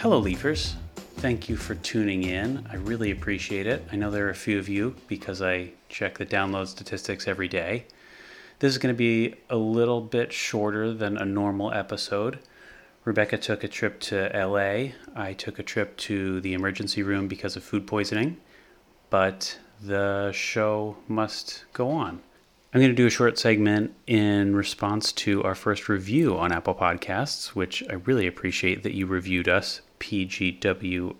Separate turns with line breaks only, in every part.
Hello, Leafers. Thank you for tuning in. I really appreciate it. I know there are a few of you because I check the download statistics every day. This is going to be a little bit shorter than a normal episode. Rebecca took a trip to LA. I took a trip to the emergency room because of food poisoning, but the show must go on. I'm going to do a short segment in response to our first review on Apple Podcasts, which I really appreciate that you reviewed us. PGWISN.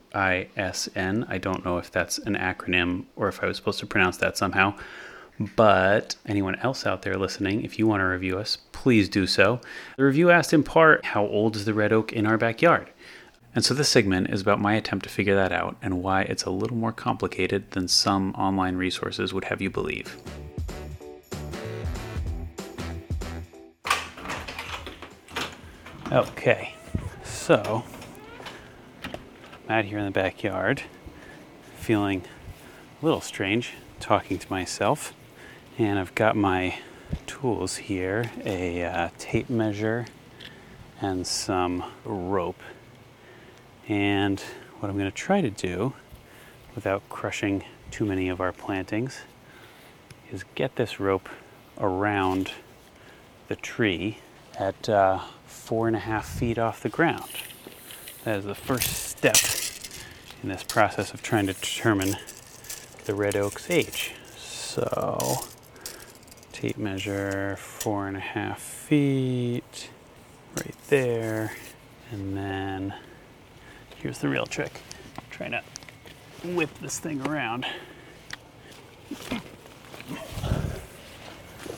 I don't know if that's an acronym or if I was supposed to pronounce that somehow. But anyone else out there listening, if you want to review us, please do so. The review asked in part, How old is the red oak in our backyard? And so this segment is about my attempt to figure that out and why it's a little more complicated than some online resources would have you believe. Okay, so I'm out here in the backyard feeling a little strange talking to myself, and I've got my tools here a uh, tape measure and some rope. And what I'm going to try to do without crushing too many of our plantings is get this rope around the tree at uh, four and a half feet off the ground. That is the first step in this process of trying to determine the red oak's age. So, tape measure four and a half feet right there, and then here's the real trick trying to whip this thing around.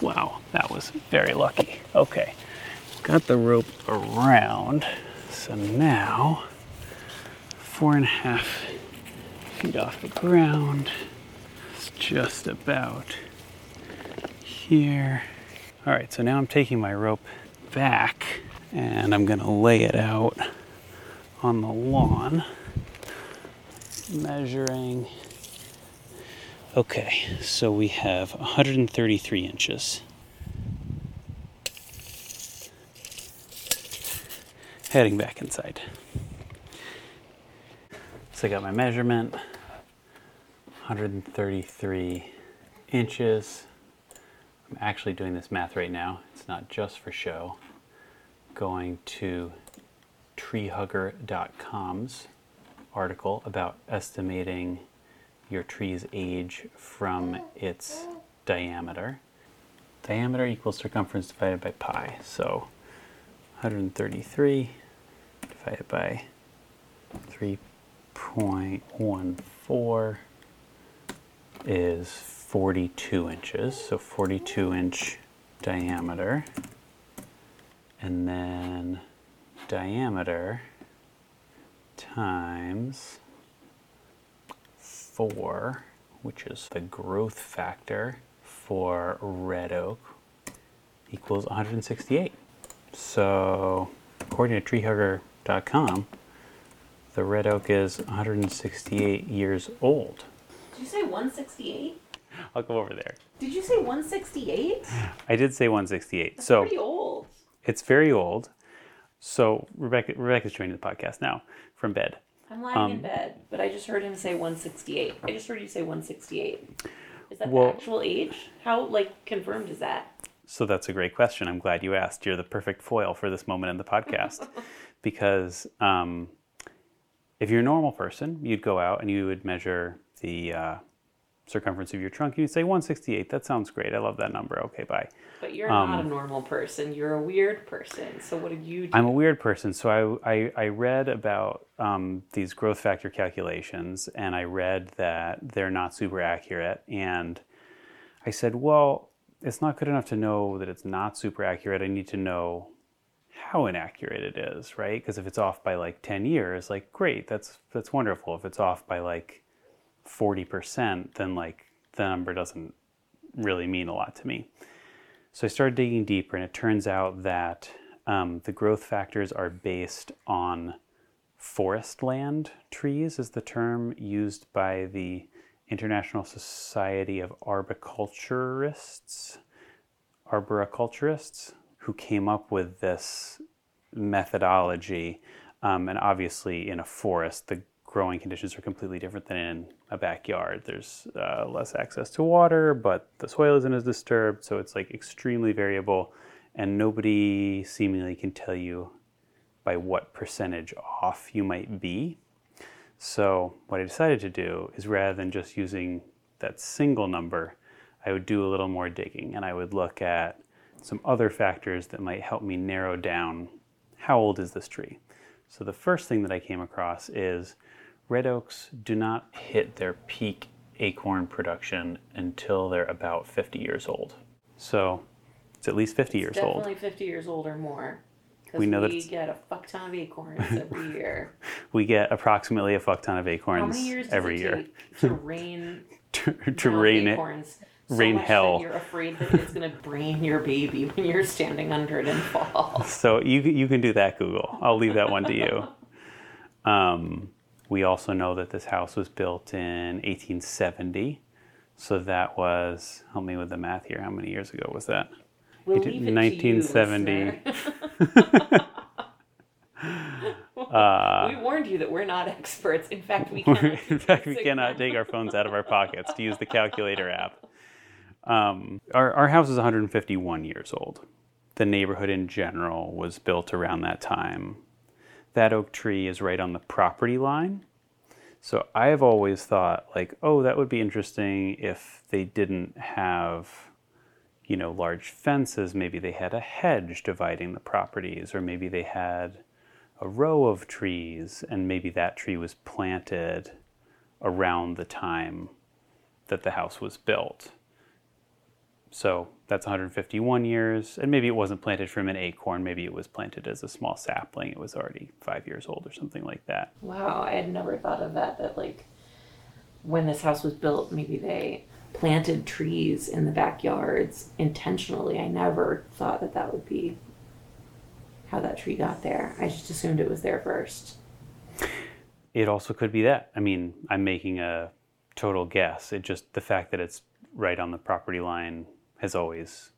Wow, that was very lucky. Okay, got the rope around. So now, four and a half feet off the ground. It's just about here. All right, so now I'm taking my rope back and I'm gonna lay it out on the lawn, measuring. Okay, so we have 133 inches. Heading back inside. So I got my measurement 133 inches. I'm actually doing this math right now, it's not just for show. Going to treehugger.com's article about estimating your tree's age from its diameter. Diameter equals circumference divided by pi. So 133 divided by 3.14 is 42 inches. So 42 inch diameter. And then diameter times 4, which is the growth factor for red oak, equals 168. So, according to treehugger.com, the red oak is 168 years old.
Did you say 168?
I'll go over there.
Did you say 168?
I did say 168.
That's
so
pretty old.
it's very old. So Rebecca Rebecca's joining the podcast now from bed.
I'm lying
Um,
in bed, but I just heard him say 168. I just heard you say 168. Is that
Well-
the actual age? How like confirmed is that?
So that's a great question. I'm glad you asked. You're the perfect foil for this moment in the podcast because um, if you're a normal person, you'd go out and you would measure the uh, circumference of your trunk. You'd say 168. That sounds great. I love that number. Okay, bye.
But you're
Um,
not a normal person. You're a weird person. So what did you do?
I'm a weird person, so I, I, I read about um, these growth factor calculations, and I read that they're not super accurate. And I said, well, it's not good enough to know that it's not super accurate. I need to know how inaccurate it is, right? Because if it's off by like 10 years, like great, that's that's wonderful. If it's off by like 40%, then like the number doesn't really mean a lot to me. So I started digging deeper, and it turns out that um, the growth factors are based on forest land trees, is the term used by the International Society of Arboriculturists. arboriculturists who came up with this methodology. Um, and obviously, in a forest, the growing conditions are completely different than in a backyard. There's uh, less access to water, but the soil isn't as disturbed, so it's like extremely variable, and nobody seemingly can tell you by what percentage off you might be. So, what I decided to do is rather than just using that single number, I would do a little more digging and I would look at some other factors that might help me narrow down how old is this tree. So, the first thing that I came across is red oaks do not hit their peak acorn production until they're about 50 years old. So, it's at least 50 years old.
Definitely 50 years old or more. Because
We
we,
know that it's-
get a fuck ton of acorns every year.
We get approximately a fuck ton of
How
acorns
many years does
every
it
year
to rain
to, to rain it.
So
rain hell.
You're afraid that it's gonna brain your baby when you're standing under it and fall.
So you you can do that, Google. I'll leave that one to you. Um, we also know that this house was built in 1870, so that was help me with the math here. How many years ago was that?
We'll
It-
leave it
1970.
To you,
Uh,
we warned you that we're not experts. In fact, we
in fact, we cannot take our phones out of our pockets to use the calculator app. Um, our, our house is 151 years old. The neighborhood in general was built around that time. That oak tree is right on the property line. So I've always thought, like, oh, that would be interesting if they didn't have, you know, large fences. Maybe they had a hedge dividing the properties, or maybe they had a row of trees, and maybe that tree was planted around the time that the house was built. So that's 151 years, and maybe it wasn't planted from an acorn. Maybe it was planted as a small sapling. It was already five years old or something like that.
Wow, I had never thought of that. That like when this house was built, maybe they planted trees in the backyards intentionally. I never thought that that would be how that tree got there. I just assumed it was there first.
It also could be that. I mean, I'm making a total guess. It just the fact that it's right on the property line has always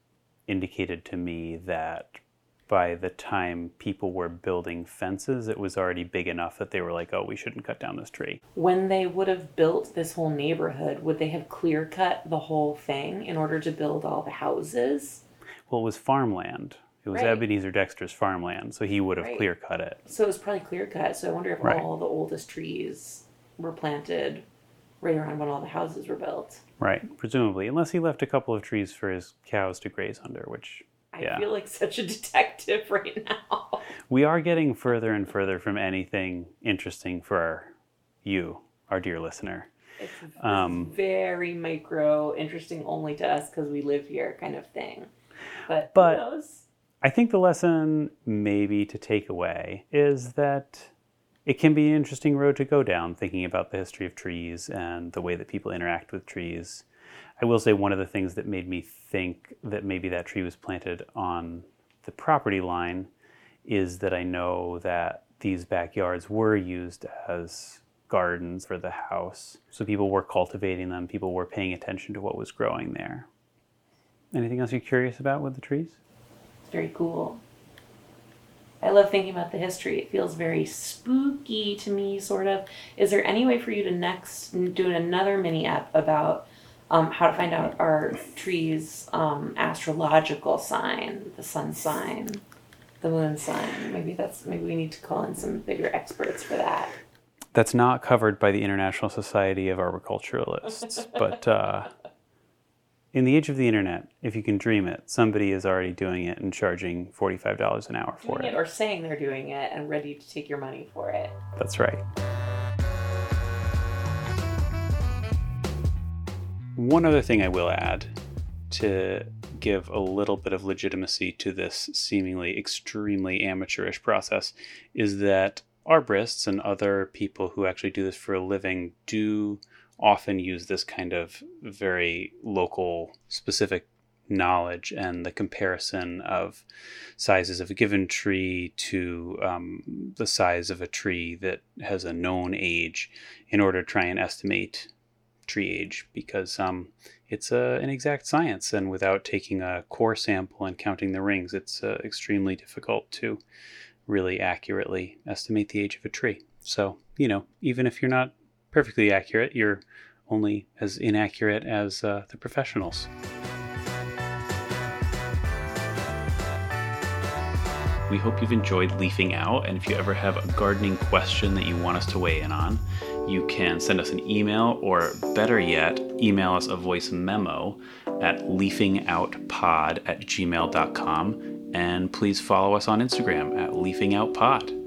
indicated to me that by the time people were building fences, it was already big enough that they were like, "Oh, we shouldn't cut down this tree."
When they would have built this whole neighborhood, would they have clear cut the whole thing in order to build all the houses?
Well, it was farmland. It was
Right.
Ebenezer Dexter's farmland, so he would have
Right.
clear cut it.
So it was probably clear cut. So I wonder if
Right.
all the oldest trees were planted right around when all the houses were built.
Right, presumably, unless he left a couple of trees for his cows to graze under, which
I
Yeah.
feel like such a detective right now.
we are getting further and further from anything interesting for our, you, our dear listener.
It's
Um,
very micro, interesting only to us because we live here, kind of thing. But,
But-? I think the lesson, maybe to take away, is that it can be an interesting road to go down thinking about the history of trees and the way that people interact with trees. I will say one of the things that made me think that maybe that tree was planted on the property line is that I know that these backyards were used as gardens for the house. So people were cultivating them, people were paying attention to what was growing there. Anything else you're curious about with the trees?
It's very cool. I love thinking about the history. It feels very spooky to me, sort of. Is there any way for you to next do another mini app about um, how to find out our tree's um, astrological sign, the sun sign, the moon sign? Maybe that's maybe we need to call in some bigger experts for that.
That's not covered by the International Society of Arboriculturalists. but uh, in the age of the internet, if you can dream it, somebody is already doing it and charging $45 an hour for
Doing it
it.
or saying they're doing it and ready to take your money for it.
That's right. One other thing I will add to give a little bit of legitimacy to this seemingly extremely amateurish process is that arborists and other people who actually do this for a living do often use this kind of very local specific knowledge and the comparison of sizes of a given tree to um, the size of a tree that has a known age in order to try and estimate tree age because um, it's uh, an exact science, and without taking a core sample and counting the rings, it's uh, extremely difficult to really accurately estimate the age of a tree. So, you know, even if you're not perfectly accurate, you're only as inaccurate as uh, the professionals. We hope you've enjoyed leafing out, and if you ever have a gardening question that you want us to weigh in on, you can send us an email, or better yet, email us a voice memo at leafingoutpod at gmail.com. And please follow us on Instagram at leafingoutpod.